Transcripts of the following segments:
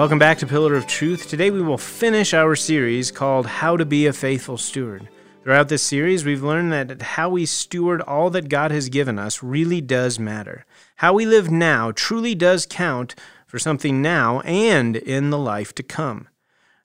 Welcome back to Pillar of Truth. Today we will finish our series called How to Be a Faithful Steward. Throughout this series, we've learned that how we steward all that God has given us really does matter. How we live now truly does count for something now and in the life to come.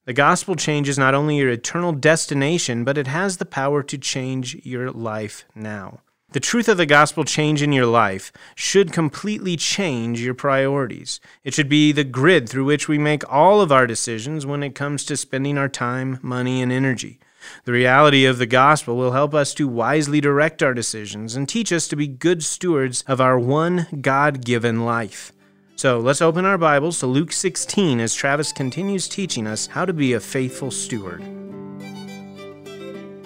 The gospel changes not only your eternal destination, but it has the power to change your life now. The truth of the gospel change in your life should completely change your priorities. It should be the grid through which we make all of our decisions when it comes to spending our time, money, and energy. The reality of the gospel will help us to wisely direct our decisions and teach us to be good stewards of our one God given life. So let's open our Bibles to Luke 16 as Travis continues teaching us how to be a faithful steward.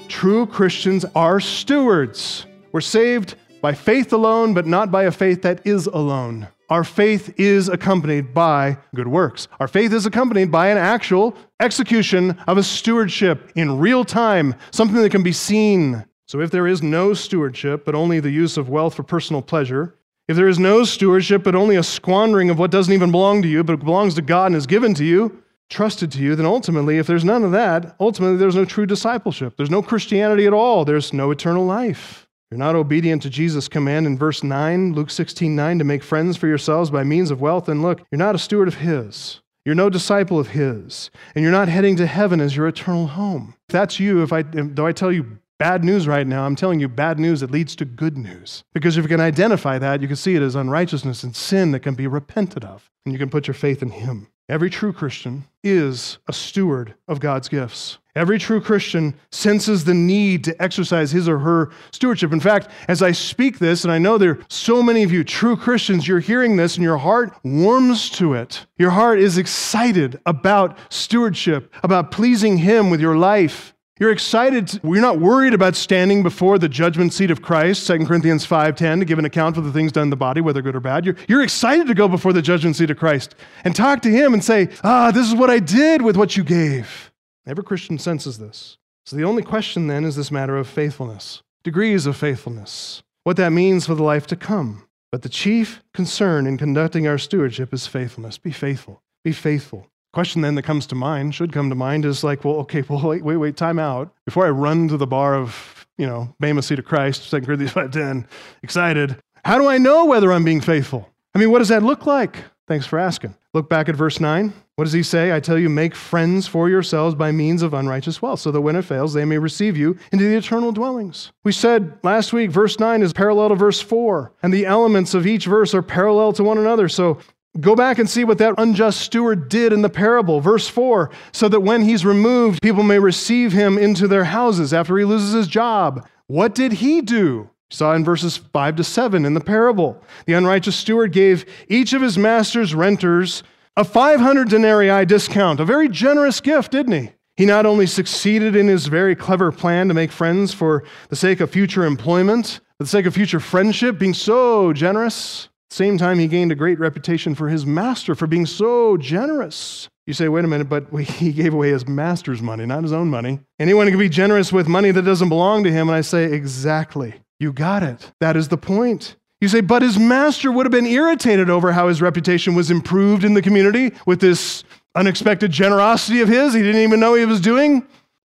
True Christians are stewards. We're saved by faith alone, but not by a faith that is alone. Our faith is accompanied by good works. Our faith is accompanied by an actual execution of a stewardship in real time, something that can be seen. So if there is no stewardship, but only the use of wealth for personal pleasure, if there is no stewardship, but only a squandering of what doesn't even belong to you, but belongs to God and is given to you, trusted to you, then ultimately, if there's none of that, ultimately there's no true discipleship. There's no Christianity at all. There's no eternal life. You're not obedient to Jesus' command in verse 9, Luke 16 9, to make friends for yourselves by means of wealth. And look, you're not a steward of His. You're no disciple of His. And you're not heading to heaven as your eternal home. If that's you, if I, though I tell you bad news right now, I'm telling you bad news that leads to good news. Because if you can identify that, you can see it as unrighteousness and sin that can be repented of. And you can put your faith in Him. Every true Christian is a steward of God's gifts. Every true Christian senses the need to exercise his or her stewardship. In fact, as I speak this, and I know there are so many of you true Christians, you're hearing this and your heart warms to it. Your heart is excited about stewardship, about pleasing Him with your life. You're excited. You're not worried about standing before the judgment seat of Christ, 2 Corinthians 5.10, to give an account for the things done in the body, whether good or bad. You're, you're excited to go before the judgment seat of Christ and talk to him and say, ah, this is what I did with what you gave. Every Christian senses this. So the only question then is this matter of faithfulness, degrees of faithfulness, what that means for the life to come. But the chief concern in conducting our stewardship is faithfulness. Be faithful. Be faithful. Question then that comes to mind, should come to mind, is like, well, okay, well, wait, wait, wait, time out. Before I run to the bar of, you know, Bema Seat of Christ, 2 Corinthians 5.10, excited, how do I know whether I'm being faithful? I mean, what does that look like? Thanks for asking. Look back at verse 9. What does he say? I tell you, make friends for yourselves by means of unrighteous wealth, so that when it fails, they may receive you into the eternal dwellings. We said last week, verse 9 is parallel to verse 4, and the elements of each verse are parallel to one another. So Go back and see what that unjust steward did in the parable. Verse 4 so that when he's removed, people may receive him into their houses after he loses his job. What did he do? Saw in verses 5 to 7 in the parable. The unrighteous steward gave each of his master's renters a 500 denarii discount, a very generous gift, didn't he? He not only succeeded in his very clever plan to make friends for the sake of future employment, for the sake of future friendship, being so generous, same time, he gained a great reputation for his master for being so generous. You say, wait a minute, but he gave away his master's money, not his own money. Anyone can be generous with money that doesn't belong to him. And I say, exactly. You got it. That is the point. You say, but his master would have been irritated over how his reputation was improved in the community with this unexpected generosity of his he didn't even know he was doing.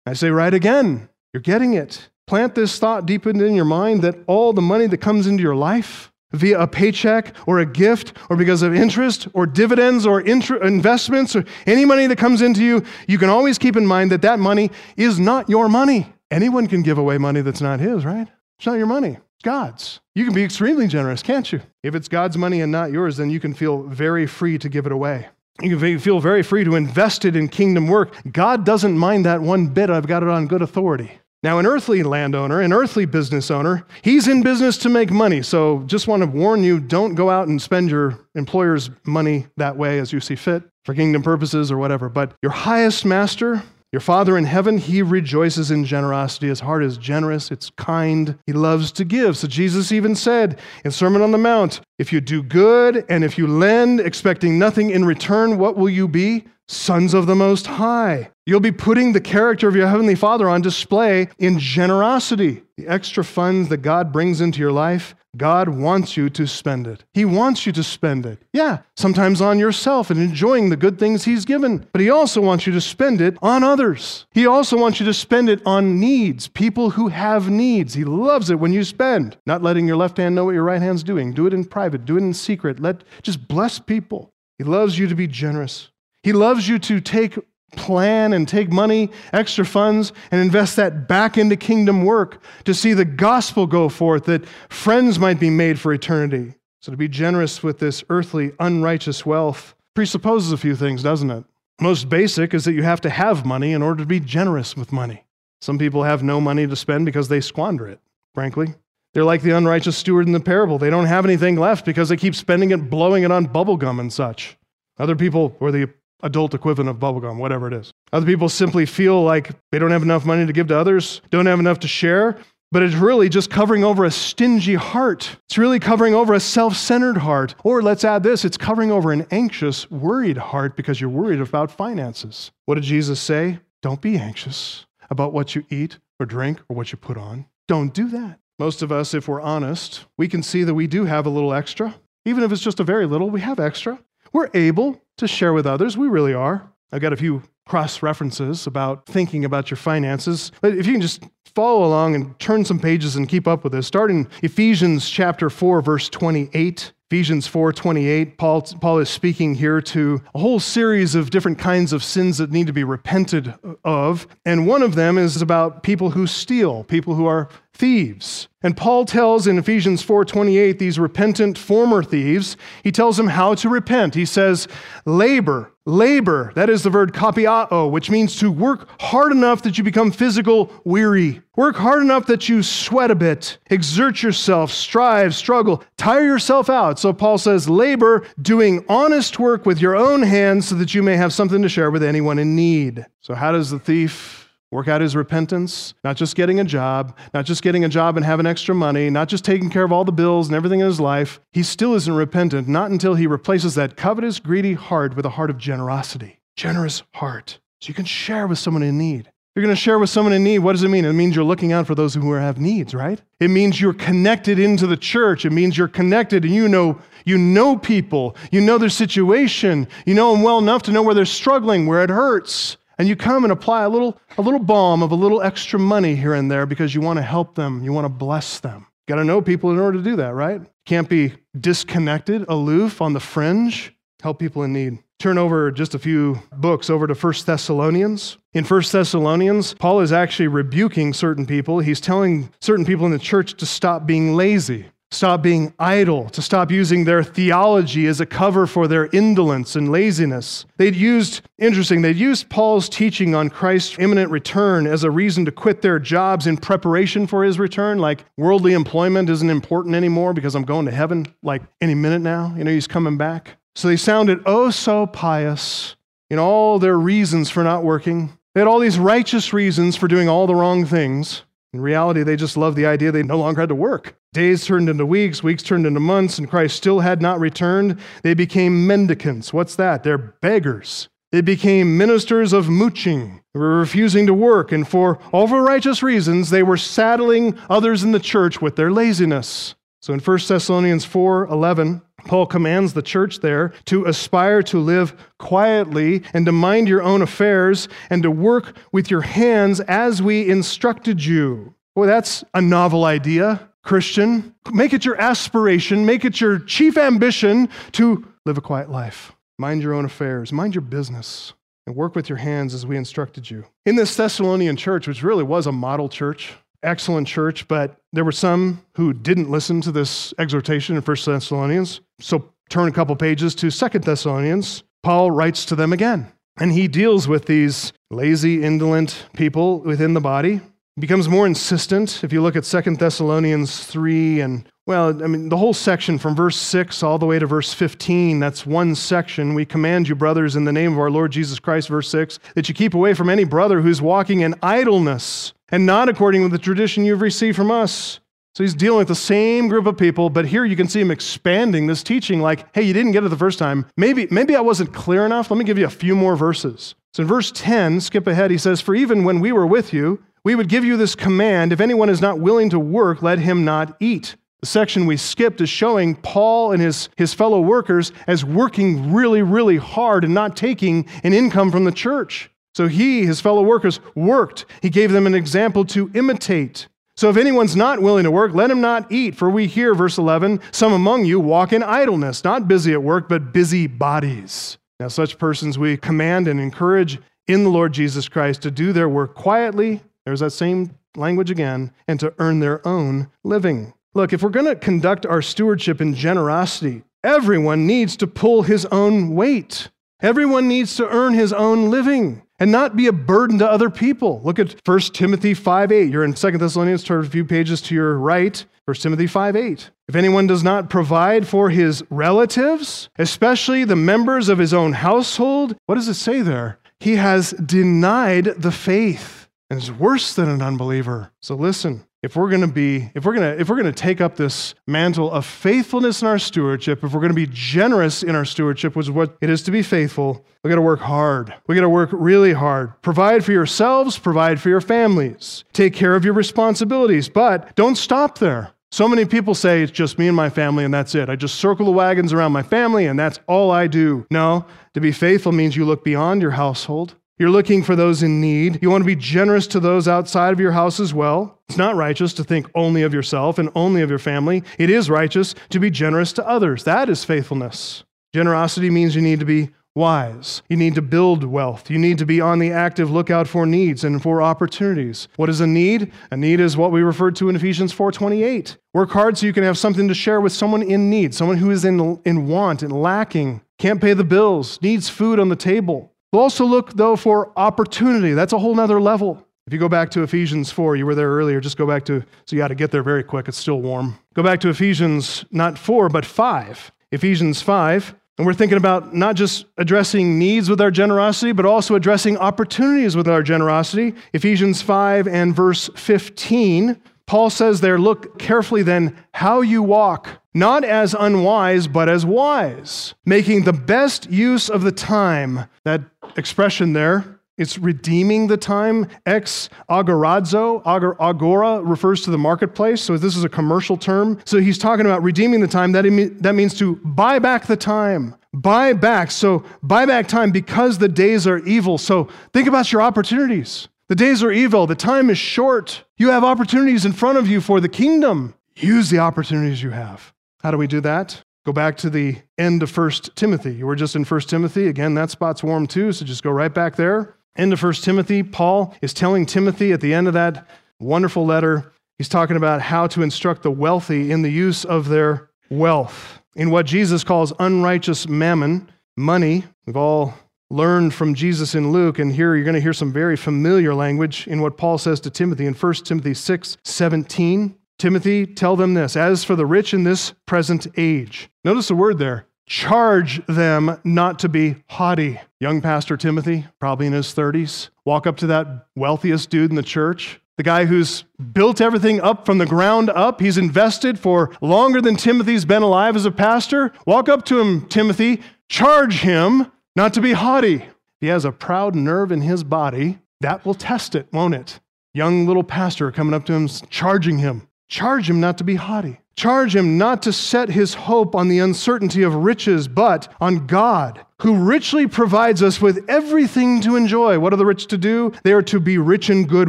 I say, right again. You're getting it. Plant this thought deep in your mind that all the money that comes into your life, via a paycheck or a gift or because of interest or dividends or investments or any money that comes into you, you can always keep in mind that that money is not your money. Anyone can give away money that's not his, right? It's not your money, it's God's. You can be extremely generous, can't you? If it's God's money and not yours, then you can feel very free to give it away. You can feel very free to invest it in kingdom work. God doesn't mind that one bit. I've got it on good authority. Now, an earthly landowner, an earthly business owner, he's in business to make money. So just want to warn you don't go out and spend your employer's money that way as you see fit for kingdom purposes or whatever. But your highest master, your Father in heaven, he rejoices in generosity. His heart is generous, it's kind, he loves to give. So Jesus even said in Sermon on the Mount, if you do good and if you lend expecting nothing in return, what will you be? Sons of the Most High. You'll be putting the character of your Heavenly Father on display in generosity. The extra funds that God brings into your life, God wants you to spend it. He wants you to spend it. Yeah, sometimes on yourself and enjoying the good things He's given, but He also wants you to spend it on others. He also wants you to spend it on needs, people who have needs. He loves it when you spend, not letting your left hand know what your right hand's doing. Do it in private, do it in secret. Let just bless people. He loves you to be generous. He loves you to take plan and take money, extra funds, and invest that back into kingdom work to see the gospel go forth, that friends might be made for eternity. So to be generous with this earthly, unrighteous wealth presupposes a few things, doesn't it? Most basic is that you have to have money in order to be generous with money. Some people have no money to spend because they squander it, frankly. They're like the unrighteous steward in the parable. They don't have anything left because they keep spending it, blowing it on bubblegum and such. Other people, or the adult equivalent of bubblegum, whatever it is. Other people simply feel like they don't have enough money to give to others, don't have enough to share, but it's really just covering over a stingy heart. It's really covering over a self centered heart. Or let's add this it's covering over an anxious, worried heart because you're worried about finances. What did Jesus say? Don't be anxious about what you eat or drink or what you put on. Don't do that. Most of us, if we're honest, we can see that we do have a little extra. Even if it's just a very little, we have extra. We're able to share with others. We really are. I've got a few cross references about thinking about your finances. But if you can just follow along and turn some pages and keep up with this, start in Ephesians chapter 4, verse 28. Ephesians 4:28 Paul Paul is speaking here to a whole series of different kinds of sins that need to be repented of and one of them is about people who steal, people who are thieves. And Paul tells in Ephesians 4:28 these repentant former thieves, he tells them how to repent. He says, "Labor, labor, that is the verb kopiao, which means to work hard enough that you become physical weary. Work hard enough that you sweat a bit. Exert yourself, strive, struggle, tire yourself out." So Paul says, "Labor, doing honest work with your own hands so that you may have something to share with anyone in need." So how does the thief work out his repentance, not just getting a job, not just getting a job and having extra money, not just taking care of all the bills and everything in his life. He still isn't repentant, not until he replaces that covetous, greedy heart with a heart of generosity. Generous heart. So you can share with someone in need. You're going to share with someone in need. What does it mean? It means you're looking out for those who have needs, right? It means you're connected into the church. It means you're connected and you know you know people. You know their situation. You know them well enough to know where they're struggling, where it hurts. And you come and apply a little, a little balm of a little extra money here and there because you want to help them, you want to bless them. Got to know people in order to do that, right? Can't be disconnected, aloof, on the fringe. Help people in need. Turn over just a few books over to 1 Thessalonians. In 1 Thessalonians, Paul is actually rebuking certain people. He's telling certain people in the church to stop being lazy stop being idle, to stop using their theology as a cover for their indolence and laziness. They'd used, interesting, they'd used Paul's teaching on Christ's imminent return as a reason to quit their jobs in preparation for his return, like worldly employment isn't important anymore because I'm going to heaven like any minute now. You know, he's coming back. So they sounded oh so pious in all their reasons for not working. They had all these righteous reasons for doing all the wrong things. In reality, they just loved the idea they no longer had to work. Days turned into weeks, weeks turned into months, and Christ still had not returned. They became mendicants. What's that? They're beggars. They became ministers of mooching. They were refusing to work, and for all for righteous reasons, they were saddling others in the church with their laziness. So in 1 Thessalonians 4 11, Paul commands the church there to aspire to live quietly and to mind your own affairs and to work with your hands as we instructed you. Boy, that's a novel idea, Christian. Make it your aspiration, make it your chief ambition to live a quiet life. Mind your own affairs, mind your business, and work with your hands as we instructed you. In this Thessalonian church, which really was a model church, excellent church, but there were some who didn't listen to this exhortation in 1 Thessalonians. So turn a couple pages to 2 Thessalonians. Paul writes to them again, and he deals with these lazy, indolent people within the body. He becomes more insistent. If you look at 2 Thessalonians 3 and well, I mean, the whole section from verse 6 all the way to verse 15, that's one section. We command you, brothers, in the name of our Lord Jesus Christ, verse 6, that you keep away from any brother who's walking in idleness and not according to the tradition you've received from us. So he's dealing with the same group of people, but here you can see him expanding this teaching like, hey, you didn't get it the first time. Maybe, maybe I wasn't clear enough. Let me give you a few more verses. So in verse 10, skip ahead, he says, For even when we were with you, we would give you this command if anyone is not willing to work, let him not eat. The section we skipped is showing Paul and his, his fellow workers as working really, really hard and not taking an income from the church. So he, his fellow workers, worked. He gave them an example to imitate. So if anyone's not willing to work, let him not eat. For we hear, verse 11, some among you walk in idleness, not busy at work, but busy bodies. Now, such persons we command and encourage in the Lord Jesus Christ to do their work quietly. There's that same language again, and to earn their own living. Look, if we're going to conduct our stewardship in generosity, everyone needs to pull his own weight. Everyone needs to earn his own living and not be a burden to other people. Look at 1 Timothy 5 8. You're in 2 Thessalonians, turn a few pages to your right. 1 Timothy 5 8. If anyone does not provide for his relatives, especially the members of his own household, what does it say there? He has denied the faith and is worse than an unbeliever. So listen, if we're going to be if we're going to if we're going to take up this mantle of faithfulness in our stewardship if we're going to be generous in our stewardship is what it is to be faithful we got to work hard. We got to work really hard. Provide for yourselves provide for your families. Take care of your responsibilities but don't stop there. So many people say it's just me and my family and that's it. I just circle the wagons around my family and that's all i do. No to be faithful means you look beyond your household you're looking for those in need. You want to be generous to those outside of your house as well. It's not righteous to think only of yourself and only of your family. It is righteous to be generous to others. That is faithfulness. Generosity means you need to be wise. You need to build wealth. You need to be on the active lookout for needs and for opportunities. What is a need? A need is what we referred to in Ephesians 4:28. Work hard so you can have something to share with someone in need, someone who is in, in want and lacking, can't pay the bills, needs food on the table. We'll also look, though, for opportunity. That's a whole nother level. If you go back to Ephesians 4, you were there earlier, just go back to, so you got to get there very quick, it's still warm. Go back to Ephesians, not 4, but 5. Ephesians 5, and we're thinking about not just addressing needs with our generosity, but also addressing opportunities with our generosity. Ephesians 5 and verse 15 Paul says there, look carefully then how you walk, not as unwise, but as wise, making the best use of the time. That expression there, it's redeeming the time. Ex agorazo, agora refers to the marketplace. So this is a commercial term. So he's talking about redeeming the time. That, that means to buy back the time. Buy back. So buy back time because the days are evil. So think about your opportunities. The days are evil. The time is short. You have opportunities in front of you for the kingdom. Use the opportunities you have. How do we do that? Go back to the end of 1 Timothy. You were just in 1 Timothy. Again, that spot's warm too, so just go right back there. End of 1 Timothy. Paul is telling Timothy at the end of that wonderful letter, he's talking about how to instruct the wealthy in the use of their wealth. In what Jesus calls unrighteous mammon, money. We've all learned from Jesus in Luke, and here you're going to hear some very familiar language in what Paul says to Timothy in 1 Timothy 6 17. Timothy, tell them this as for the rich in this present age. Notice the word there charge them not to be haughty. Young Pastor Timothy, probably in his 30s, walk up to that wealthiest dude in the church, the guy who's built everything up from the ground up. He's invested for longer than Timothy's been alive as a pastor. Walk up to him, Timothy, charge him not to be haughty. He has a proud nerve in his body, that will test it, won't it? Young little pastor coming up to him, charging him. Charge him not to be haughty. Charge him not to set his hope on the uncertainty of riches, but on God, who richly provides us with everything to enjoy. What are the rich to do? They are to be rich in good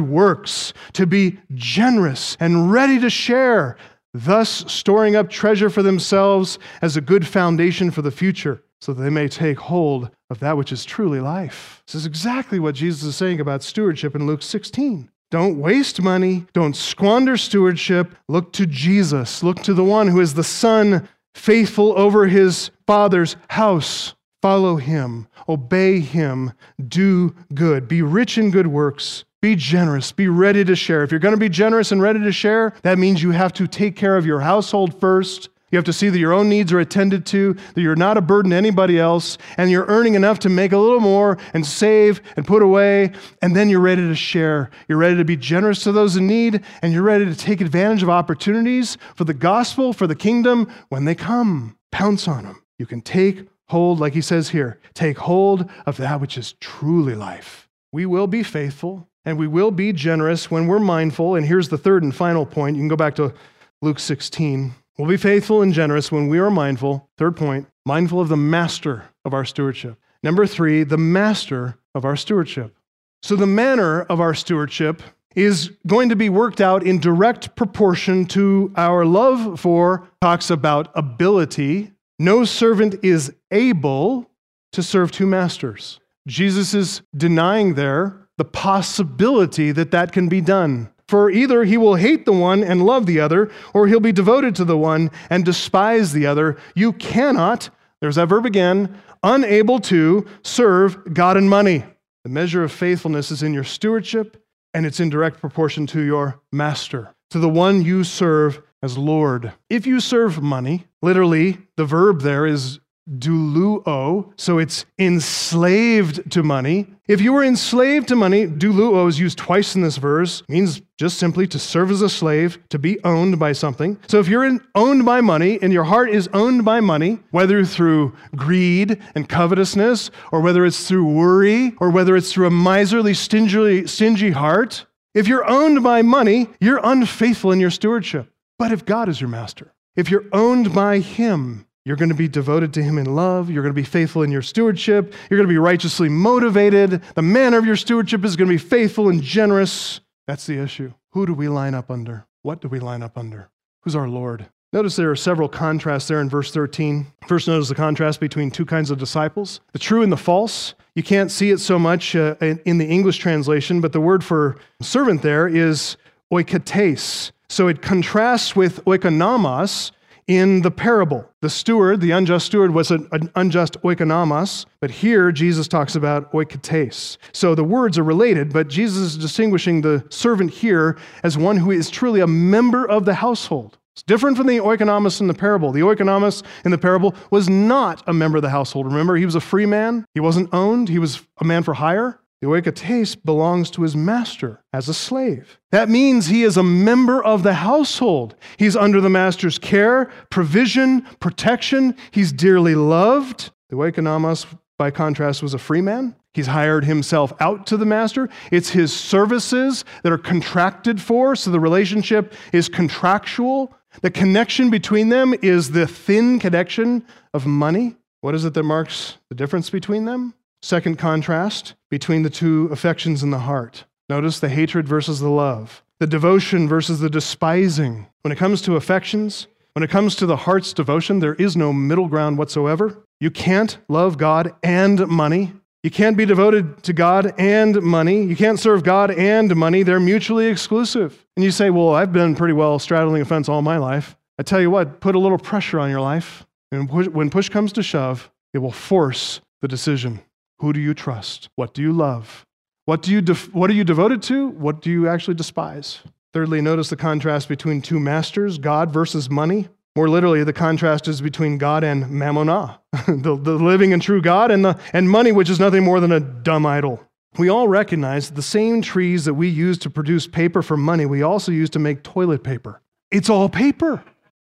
works, to be generous and ready to share, thus storing up treasure for themselves as a good foundation for the future so that they may take hold of that which is truly life. This is exactly what Jesus is saying about stewardship in Luke 16. Don't waste money. Don't squander stewardship. Look to Jesus. Look to the one who is the Son, faithful over his Father's house. Follow him. Obey him. Do good. Be rich in good works. Be generous. Be ready to share. If you're going to be generous and ready to share, that means you have to take care of your household first You have to see that your own needs are attended to, that you're not a burden to anybody else, and you're earning enough to make a little more and save and put away, and then you're ready to share. You're ready to be generous to those in need, and you're ready to take advantage of opportunities for the gospel, for the kingdom when they come. Pounce on them. You can take hold, like he says here, take hold of that which is truly life. We will be faithful and we will be generous when we're mindful. And here's the third and final point. You can go back to Luke 16. We'll be faithful and generous when we are mindful. Third point, mindful of the master of our stewardship. Number three, the master of our stewardship. So the manner of our stewardship is going to be worked out in direct proportion to our love for, talks about ability. No servant is able to serve two masters. Jesus is denying there the possibility that that can be done. For either he will hate the one and love the other, or he'll be devoted to the one and despise the other. You cannot, there's that verb again, unable to serve God and money. The measure of faithfulness is in your stewardship, and it's in direct proportion to your master, to the one you serve as Lord. If you serve money, literally, the verb there is douleuo, so it's enslaved to money. If you were enslaved to money, douleuo is used twice in this verse, means just simply to serve as a slave, to be owned by something. So if you're in, owned by money and your heart is owned by money, whether through greed and covetousness, or whether it's through worry, or whether it's through a miserly, stingy, stingy heart, if you're owned by money, you're unfaithful in your stewardship. But if God is your master, if you're owned by Him, you're going to be devoted to Him in love. You're going to be faithful in your stewardship. You're going to be righteously motivated. The manner of your stewardship is going to be faithful and generous. That's the issue. Who do we line up under? What do we line up under? Who's our Lord? Notice there are several contrasts there in verse 13. First, notice the contrast between two kinds of disciples the true and the false. You can't see it so much uh, in the English translation, but the word for servant there is oiketes. So it contrasts with oikonomos, in the parable. The steward, the unjust steward, was an, an unjust oikonomos, but here Jesus talks about oiketes. So the words are related, but Jesus is distinguishing the servant here as one who is truly a member of the household. It's different from the oikonomos in the parable. The oikonomos in the parable was not a member of the household. Remember, he was a free man, he wasn't owned, he was a man for hire. The oiketes belongs to his master as a slave. That means he is a member of the household. He's under the master's care, provision, protection. He's dearly loved. The oikonomos, by contrast, was a free man. He's hired himself out to the master. It's his services that are contracted for, so the relationship is contractual. The connection between them is the thin connection of money. What is it that marks the difference between them? Second contrast between the two affections in the heart. Notice the hatred versus the love, the devotion versus the despising. When it comes to affections, when it comes to the heart's devotion, there is no middle ground whatsoever. You can't love God and money. You can't be devoted to God and money. You can't serve God and money. They're mutually exclusive. And you say, Well, I've been pretty well straddling a fence all my life. I tell you what, put a little pressure on your life. And when push comes to shove, it will force the decision. Who do you trust? What do you love? What, do you def- what are you devoted to? What do you actually despise? Thirdly, notice the contrast between two masters, God versus money. More literally, the contrast is between God and mammonah, the, the living and true God, and, the, and money, which is nothing more than a dumb idol. We all recognize that the same trees that we use to produce paper for money, we also use to make toilet paper. It's all paper.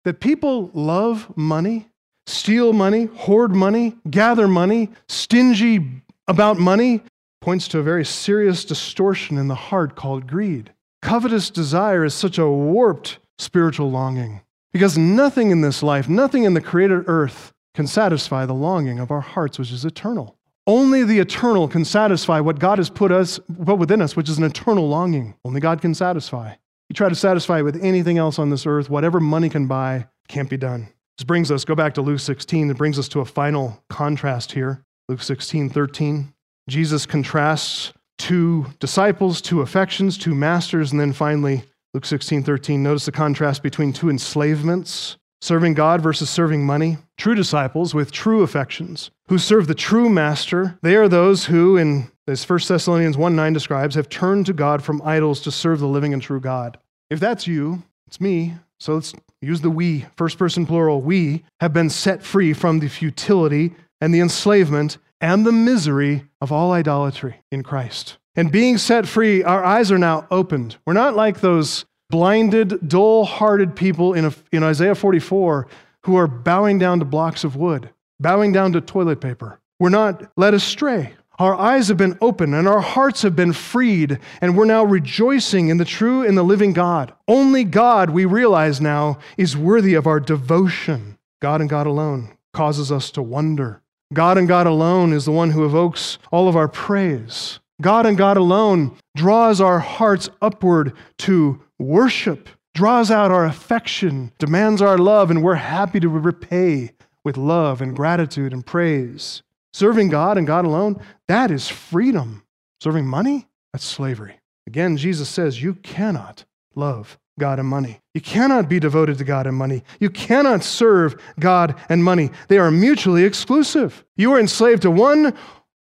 That people love money steal money, hoard money, gather money, stingy about money, points to a very serious distortion in the heart called greed. Covetous desire is such a warped spiritual longing because nothing in this life, nothing in the created earth can satisfy the longing of our hearts, which is eternal. Only the eternal can satisfy what God has put us put within us, which is an eternal longing. Only God can satisfy. You try to satisfy it with anything else on this earth, whatever money can buy, can't be done. This brings us, go back to Luke 16, it brings us to a final contrast here. Luke 16, 13. Jesus contrasts two disciples, two affections, two masters, and then finally, Luke 16, 13. Notice the contrast between two enslavements serving God versus serving money. True disciples with true affections who serve the true master. They are those who, in as 1 Thessalonians 1 9 describes, have turned to God from idols to serve the living and true God. If that's you, it's me, So let's use the we, first person plural. We have been set free from the futility and the enslavement and the misery of all idolatry in Christ. And being set free, our eyes are now opened. We're not like those blinded, dull hearted people in, a, in Isaiah 44 who are bowing down to blocks of wood, bowing down to toilet paper. We're not led astray. Our eyes have been opened and our hearts have been freed, and we're now rejoicing in the true and the living God. Only God, we realize now, is worthy of our devotion. God and God alone causes us to wonder. God and God alone is the one who evokes all of our praise. God and God alone draws our hearts upward to worship, draws out our affection, demands our love, and we're happy to repay with love and gratitude and praise. Serving God and God alone, that is freedom. Serving money, that's slavery. Again, Jesus says you cannot love God and money. You cannot be devoted to God and money. You cannot serve God and money. They are mutually exclusive. You are enslaved to one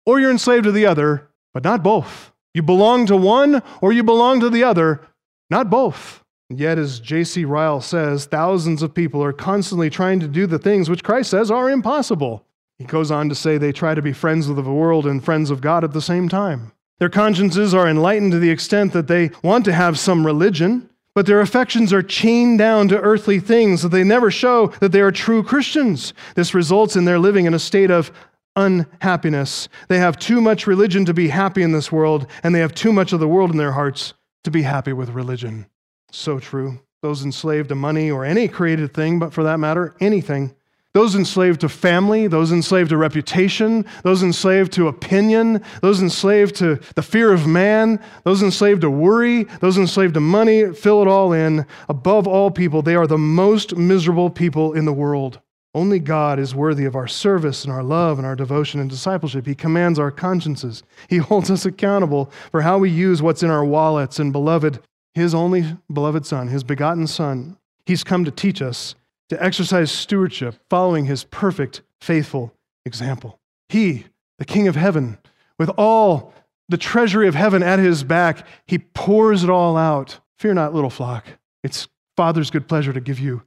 or you're enslaved to the other, but not both. You belong to one or you belong to the other, not both. And yet, as J.C. Ryle says, thousands of people are constantly trying to do the things which Christ says are impossible. He goes on to say they try to be friends of the world and friends of God at the same time. Their consciences are enlightened to the extent that they want to have some religion, but their affections are chained down to earthly things that they never show that they are true Christians. This results in their living in a state of unhappiness. They have too much religion to be happy in this world, and they have too much of the world in their hearts to be happy with religion. So true. Those enslaved to money or any created thing, but for that matter, anything, those enslaved to family, those enslaved to reputation, those enslaved to opinion, those enslaved to the fear of man, those enslaved to worry, those enslaved to money, fill it all in. Above all people, they are the most miserable people in the world. Only God is worthy of our service and our love and our devotion and discipleship. He commands our consciences. He holds us accountable for how we use what's in our wallets. And beloved, His only beloved Son, His begotten Son, He's come to teach us to exercise stewardship following his perfect, faithful example. He, the King of heaven, with all the treasury of heaven at his back, he pours it all out. Fear not, little flock. It's Father's good pleasure to give you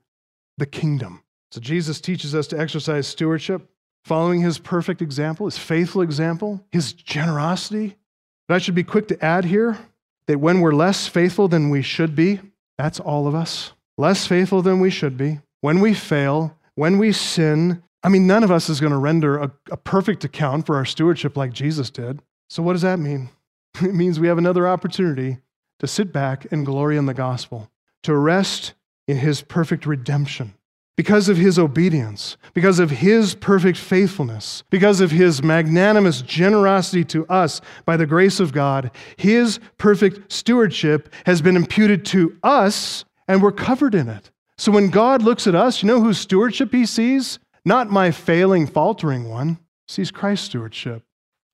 the kingdom. So Jesus teaches us to exercise stewardship, following his perfect example, his faithful example, his generosity. But I should be quick to add here that when we're less faithful than we should be, that's all of us, less faithful than we should be, when we fail, when we sin, I mean, none of us is going to render a, a, perfect account for our stewardship like Jesus did. So, what does that mean? It means we have another opportunity to sit back and glory in the gospel, to rest in his perfect redemption. Because of his obedience, because of his perfect faithfulness, because of his magnanimous generosity to us by the grace of God, his perfect stewardship has been imputed to us, and we're covered in it. So when God looks at us, you know whose stewardship he sees? Not my failing, faltering one. He sees Christ's stewardship.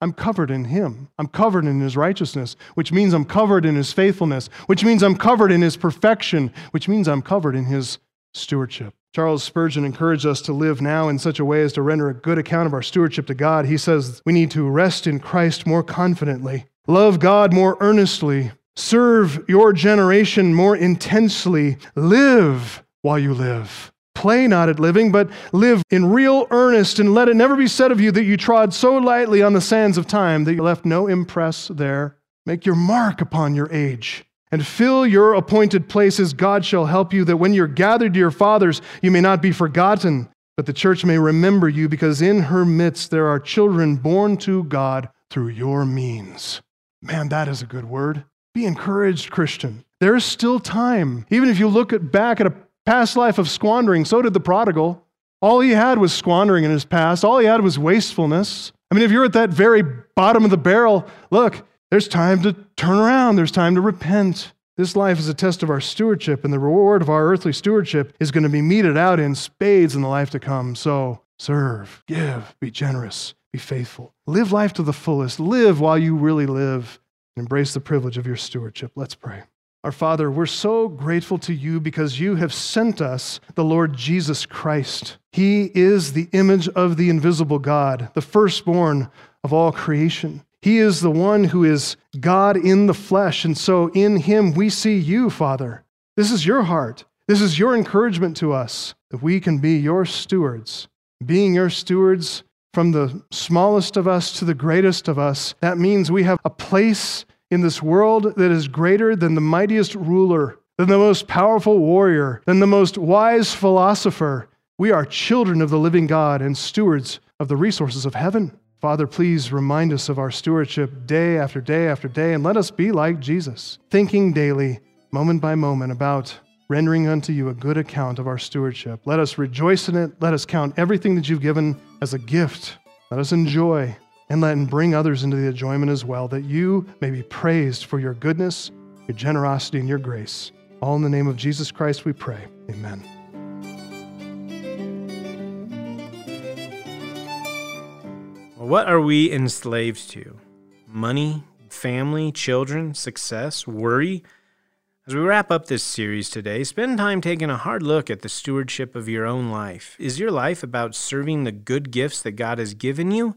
I'm covered in him. I'm covered in his righteousness, which means I'm covered in his faithfulness, which means I'm covered in his perfection, which means I'm covered in his stewardship. Charles Spurgeon encouraged us to live now in such a way as to render a good account of our stewardship to God. He says we need to rest in Christ more confidently, love God more earnestly, serve your generation more intensely, live while you live. Play not at living, but live in real earnest, and let it never be said of you that you trod so lightly on the sands of time that you left no impress there. Make your mark upon your age, and fill your appointed places. God shall help you, that when you're gathered to your fathers, you may not be forgotten, but the church may remember you, because in her midst there are children born to God through your means. Man, that is a good word. Be encouraged, Christian. There's still time. Even if you look at, back at a past life of squandering. So did the prodigal. All he had was squandering in his past, all he had was wastefulness. I mean, if you're at that very bottom of the barrel, look, there's time to turn around, there's time to repent. This life is a test of our stewardship, and the reward of our earthly stewardship is going to be meted out in spades in the life to come. So serve, give, be generous, be faithful. Live life to the fullest. Live while you really live. Embrace the privilege of your stewardship. Let's pray. Our Father, we're so grateful to you because you have sent us the Lord Jesus Christ. He is the image of the invisible God, the firstborn of all creation. He is the one who is God in the flesh. And so in him we see you, Father. This is your heart. This is your encouragement to us that we can be your stewards. Being your stewards from the smallest of us to the greatest of us, that means we have a place in this world that is greater than the mightiest ruler, than the most powerful warrior, than the most wise philosopher. We are children of the living God and stewards of the resources of heaven. Father, please remind us of our stewardship day after day after day, and let us be like Jesus, thinking daily, moment by moment, about rendering unto you a good account of our stewardship. Let us rejoice in it. Let us count everything that you've given as a gift. Let us enjoy and let and bring others into the enjoyment as well, that you may be praised for your goodness, your generosity, and your grace. All in the name of Jesus Christ we pray. Amen. What are we enslaved to? Money, family, children, success, worry? As we wrap up this series today, spend time taking a hard look at the stewardship of your own life. Is your life about serving the good gifts that God has given you,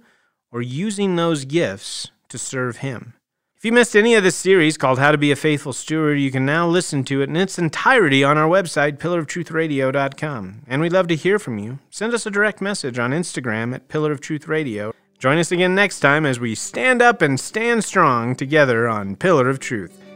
or using those gifts to serve Him? If you missed any of this series called How to Be a Faithful Steward, you can now listen to it in its entirety on our website, pillaroftruthradio.com. And we'd love to hear from you. Send us a direct message on Instagram at Pillar of Truth Radio. Join us again next time as we stand up and stand strong together on Pillar of Truth.